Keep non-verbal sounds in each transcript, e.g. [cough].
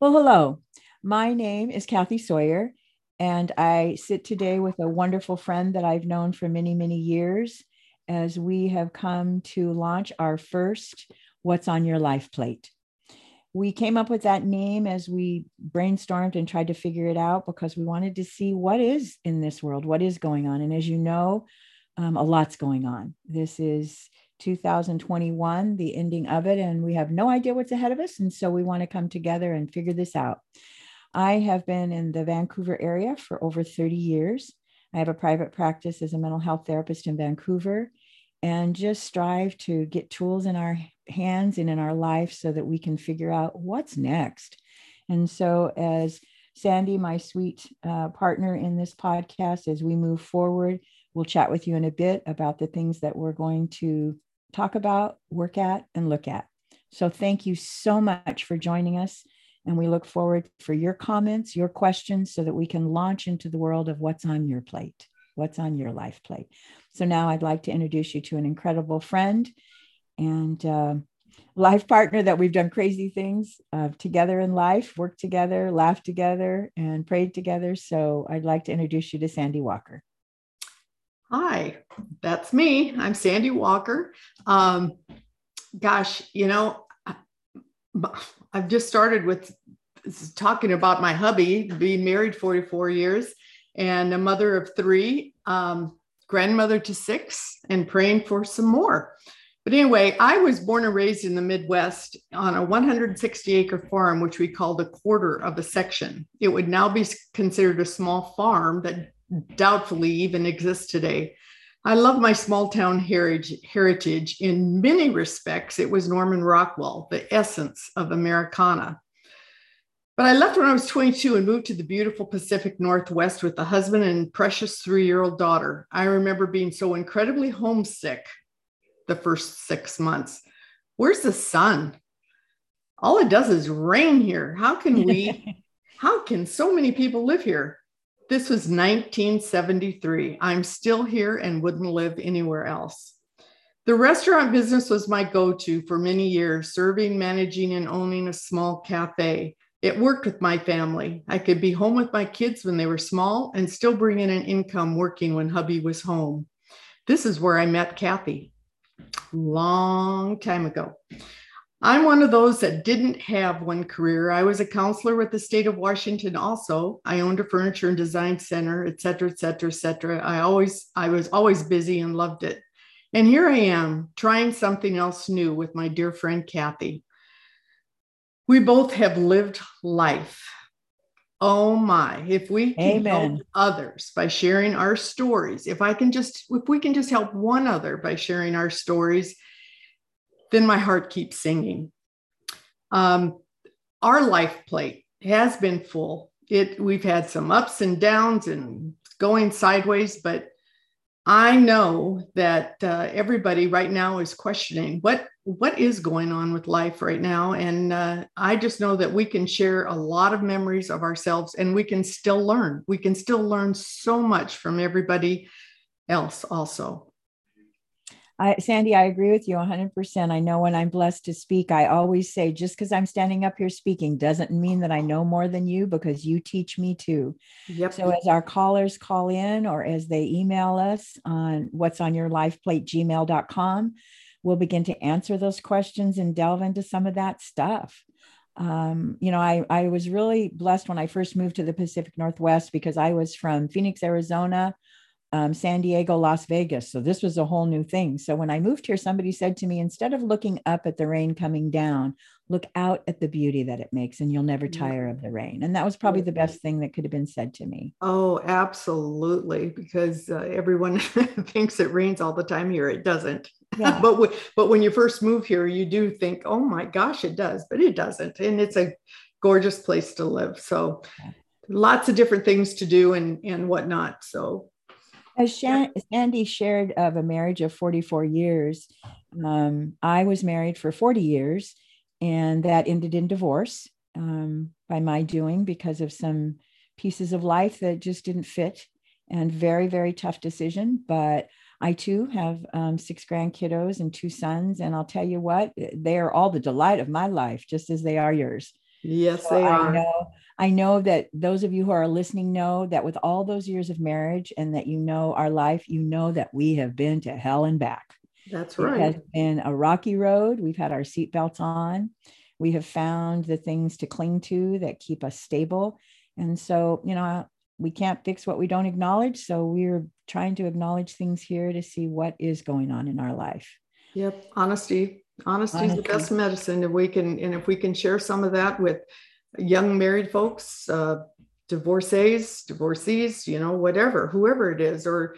Well, hello. My name is Kathy Sawyer, and I sit today with a wonderful friend that I've known for many, many years as we have come to launch our first What's on Your Life Plate. We came up with that name as we brainstormed and tried to figure it out because we wanted to see what is in this world, what is going on. And as you know, um, a lot's going on. This is 2021, the ending of it, and we have no idea what's ahead of us. And so we want to come together and figure this out. I have been in the Vancouver area for over 30 years. I have a private practice as a mental health therapist in Vancouver and just strive to get tools in our hands and in our life so that we can figure out what's next. And so, as Sandy, my sweet uh, partner in this podcast, as we move forward, we'll chat with you in a bit about the things that we're going to talk about, work at, and look at. So thank you so much for joining us. And we look forward for your comments, your questions, so that we can launch into the world of what's on your plate, what's on your life plate. So now I'd like to introduce you to an incredible friend and uh, life partner that we've done crazy things uh, together in life, worked together, laughed together, and prayed together. So I'd like to introduce you to Sandy Walker. Hi, that's me. I'm Sandy Walker. Um, gosh, you know, I've just started with talking about my hubby, being married 44 years and a mother of three, um, grandmother to six, and praying for some more. But anyway, I was born and raised in the Midwest on a 160 acre farm, which we called a quarter of a section. It would now be considered a small farm that doubtfully even exists today. I love my small town heritage. In many respects, it was Norman Rockwell, the essence of Americana. But I left when I was 22 and moved to the beautiful Pacific Northwest with a husband and precious three year old daughter. I remember being so incredibly homesick the first six months. Where's the sun? All it does is rain here. How can we, [laughs] how can so many people live here? This was 1973. I'm still here and wouldn't live anywhere else. The restaurant business was my go to for many years, serving, managing, and owning a small cafe. It worked with my family. I could be home with my kids when they were small and still bring in an income working when hubby was home. This is where I met Kathy long time ago. I'm one of those that didn't have one career. I was a counselor with the state of Washington also. I owned a furniture and design center, et cetera, et cetera, et cetera. I always, I was always busy and loved it. And here I am trying something else new with my dear friend Kathy. We both have lived life. Oh my, if we can Amen. help others by sharing our stories, if I can just, if we can just help one other by sharing our stories, then my heart keeps singing. Um, our life plate has been full. It we've had some ups and downs and going sideways, but I know that uh, everybody right now is questioning what what is going on with life right now, and uh, I just know that we can share a lot of memories of ourselves, and we can still learn. We can still learn so much from everybody else, also. I, Sandy, I agree with you 100%. I know when I'm blessed to speak, I always say just because I'm standing up here speaking doesn't mean that I know more than you because you teach me too. Yep. So, as our callers call in or as they email us on what's on your life plate gmail.com, we'll begin to answer those questions and delve into some of that stuff. Um, you know, I, I was really blessed when I first moved to the Pacific Northwest because I was from Phoenix, Arizona um, San Diego, Las Vegas. So this was a whole new thing. So when I moved here, somebody said to me, instead of looking up at the rain coming down, look out at the beauty that it makes, and you'll never tire of the rain. And that was probably the best thing that could have been said to me. Oh, absolutely. Because uh, everyone [laughs] thinks it rains all the time here. It doesn't. Yeah. [laughs] but w- but when you first move here, you do think, oh my gosh, it does, but it doesn't. And it's a gorgeous place to live. So. Yeah. Lots of different things to do and and whatnot. So as Sandy shared of a marriage of 44 years, um, I was married for 40 years, and that ended in divorce um, by my doing because of some pieces of life that just didn't fit, and very, very tough decision. But I too have um, six grandkiddos and two sons, and I'll tell you what, they are all the delight of my life, just as they are yours. Yes, so they are. I know, I know that those of you who are listening know that with all those years of marriage and that you know our life, you know that we have been to hell and back. That's right. It has been a rocky road. We've had our seatbelts on. We have found the things to cling to that keep us stable. And so, you know, we can't fix what we don't acknowledge. So we're trying to acknowledge things here to see what is going on in our life. Yep. Honesty. Honesty, Honesty. is the best medicine. If we can, and if we can share some of that with young married folks, uh, divorcees, divorcees, you know, whatever, whoever it is, or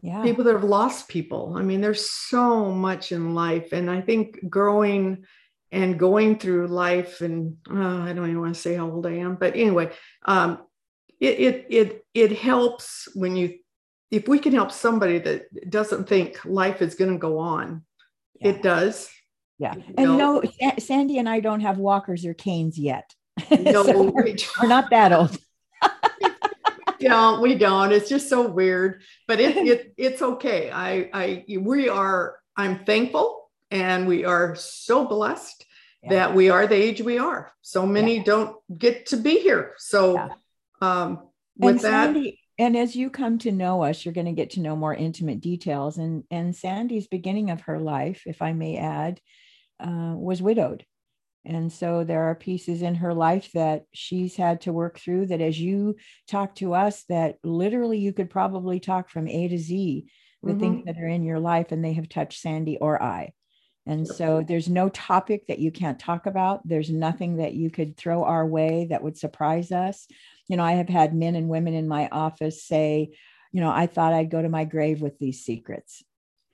yeah. people that have lost people. I mean, there's so much in life. And I think growing and going through life, and uh, I don't even want to say how old I am, but anyway, um, it, it, it, it helps when you, if we can help somebody that doesn't think life is going to go on, yeah. it does. Yeah. And no, Sandy and I don't have walkers or canes yet. [laughs] No, so we're, we're not that old. [laughs] we don't we don't it's just so weird but it, it it's okay i i we are i'm thankful and we are so blessed yeah. that we are the age we are so many yeah. don't get to be here so yeah. um with and that and as you come to know us you're going to get to know more intimate details and and sandy's beginning of her life if i may add uh, was widowed and so there are pieces in her life that she's had to work through that as you talk to us, that literally you could probably talk from A to Z, the mm-hmm. things that are in your life and they have touched Sandy or I. And so there's no topic that you can't talk about. There's nothing that you could throw our way that would surprise us. You know, I have had men and women in my office say, you know, I thought I'd go to my grave with these secrets.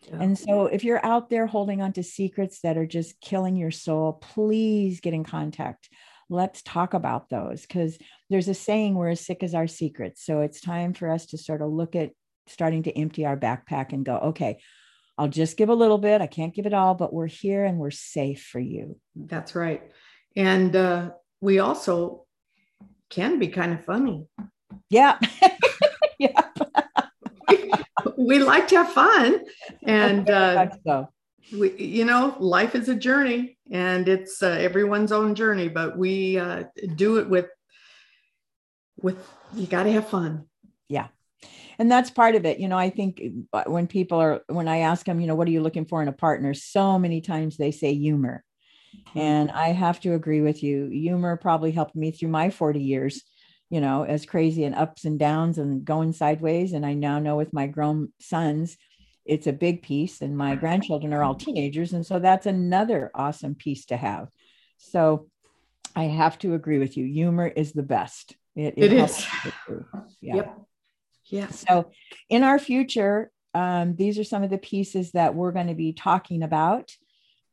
Yeah. And so, if you're out there holding on to secrets that are just killing your soul, please get in contact. Let's talk about those because there's a saying we're as sick as our secrets. So, it's time for us to sort of look at starting to empty our backpack and go, okay, I'll just give a little bit. I can't give it all, but we're here and we're safe for you. That's right. And uh, we also can be kind of funny. Yeah. yeah [laughs] we like to have fun and [laughs] uh, so. we, you know life is a journey and it's uh, everyone's own journey but we uh, do it with with you got to have fun. Yeah. And that's part of it you know i think uh, when people are when i ask them you know what are you looking for in a partner? So many times they say humor. Mm-hmm. and i have to agree with you humor probably helped me through my 40 years you know, as crazy and ups and downs and going sideways. And I now know with my grown sons, it's a big piece, and my grandchildren are all teenagers. And so that's another awesome piece to have. So I have to agree with you. Humor is the best. it, it, it is. Yeah. Yep. Yeah. So in our future, um, these are some of the pieces that we're going to be talking about.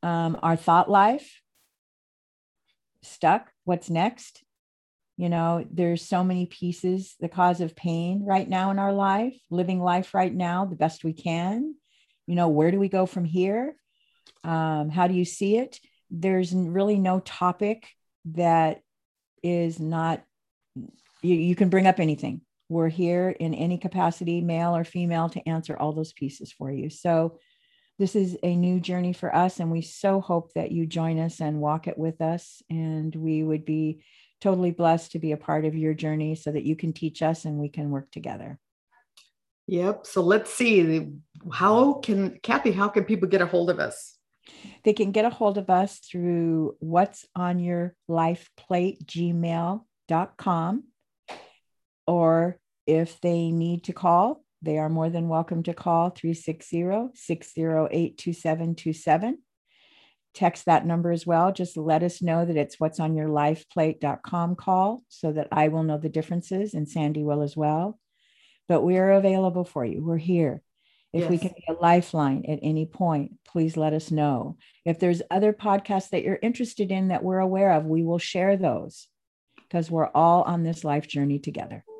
Um, our thought life, stuck, what's next, you know there's so many pieces the cause of pain right now in our life living life right now the best we can. You know where do we go from here? Um, how do you see it? There's really no topic that is not you, you can bring up anything. We're here in any capacity male or female to answer all those pieces for you. So this is a new journey for us and we so hope that you join us and walk it with us and we would be totally blessed to be a part of your journey so that you can teach us and we can work together. Yep. So let's see. How can, Kathy, how can people get a hold of us? They can get a hold of us through what's on your life plate gmail.com. Or if they need to call, they are more than welcome to call 360 608 2727 text that number as well. Just let us know that it's what's on your lifeplate.com call so that I will know the differences and Sandy will as well. But we're available for you. We're here. If yes. we can be a lifeline at any point, please let us know. If there's other podcasts that you're interested in that we're aware of, we will share those because we're all on this life journey together.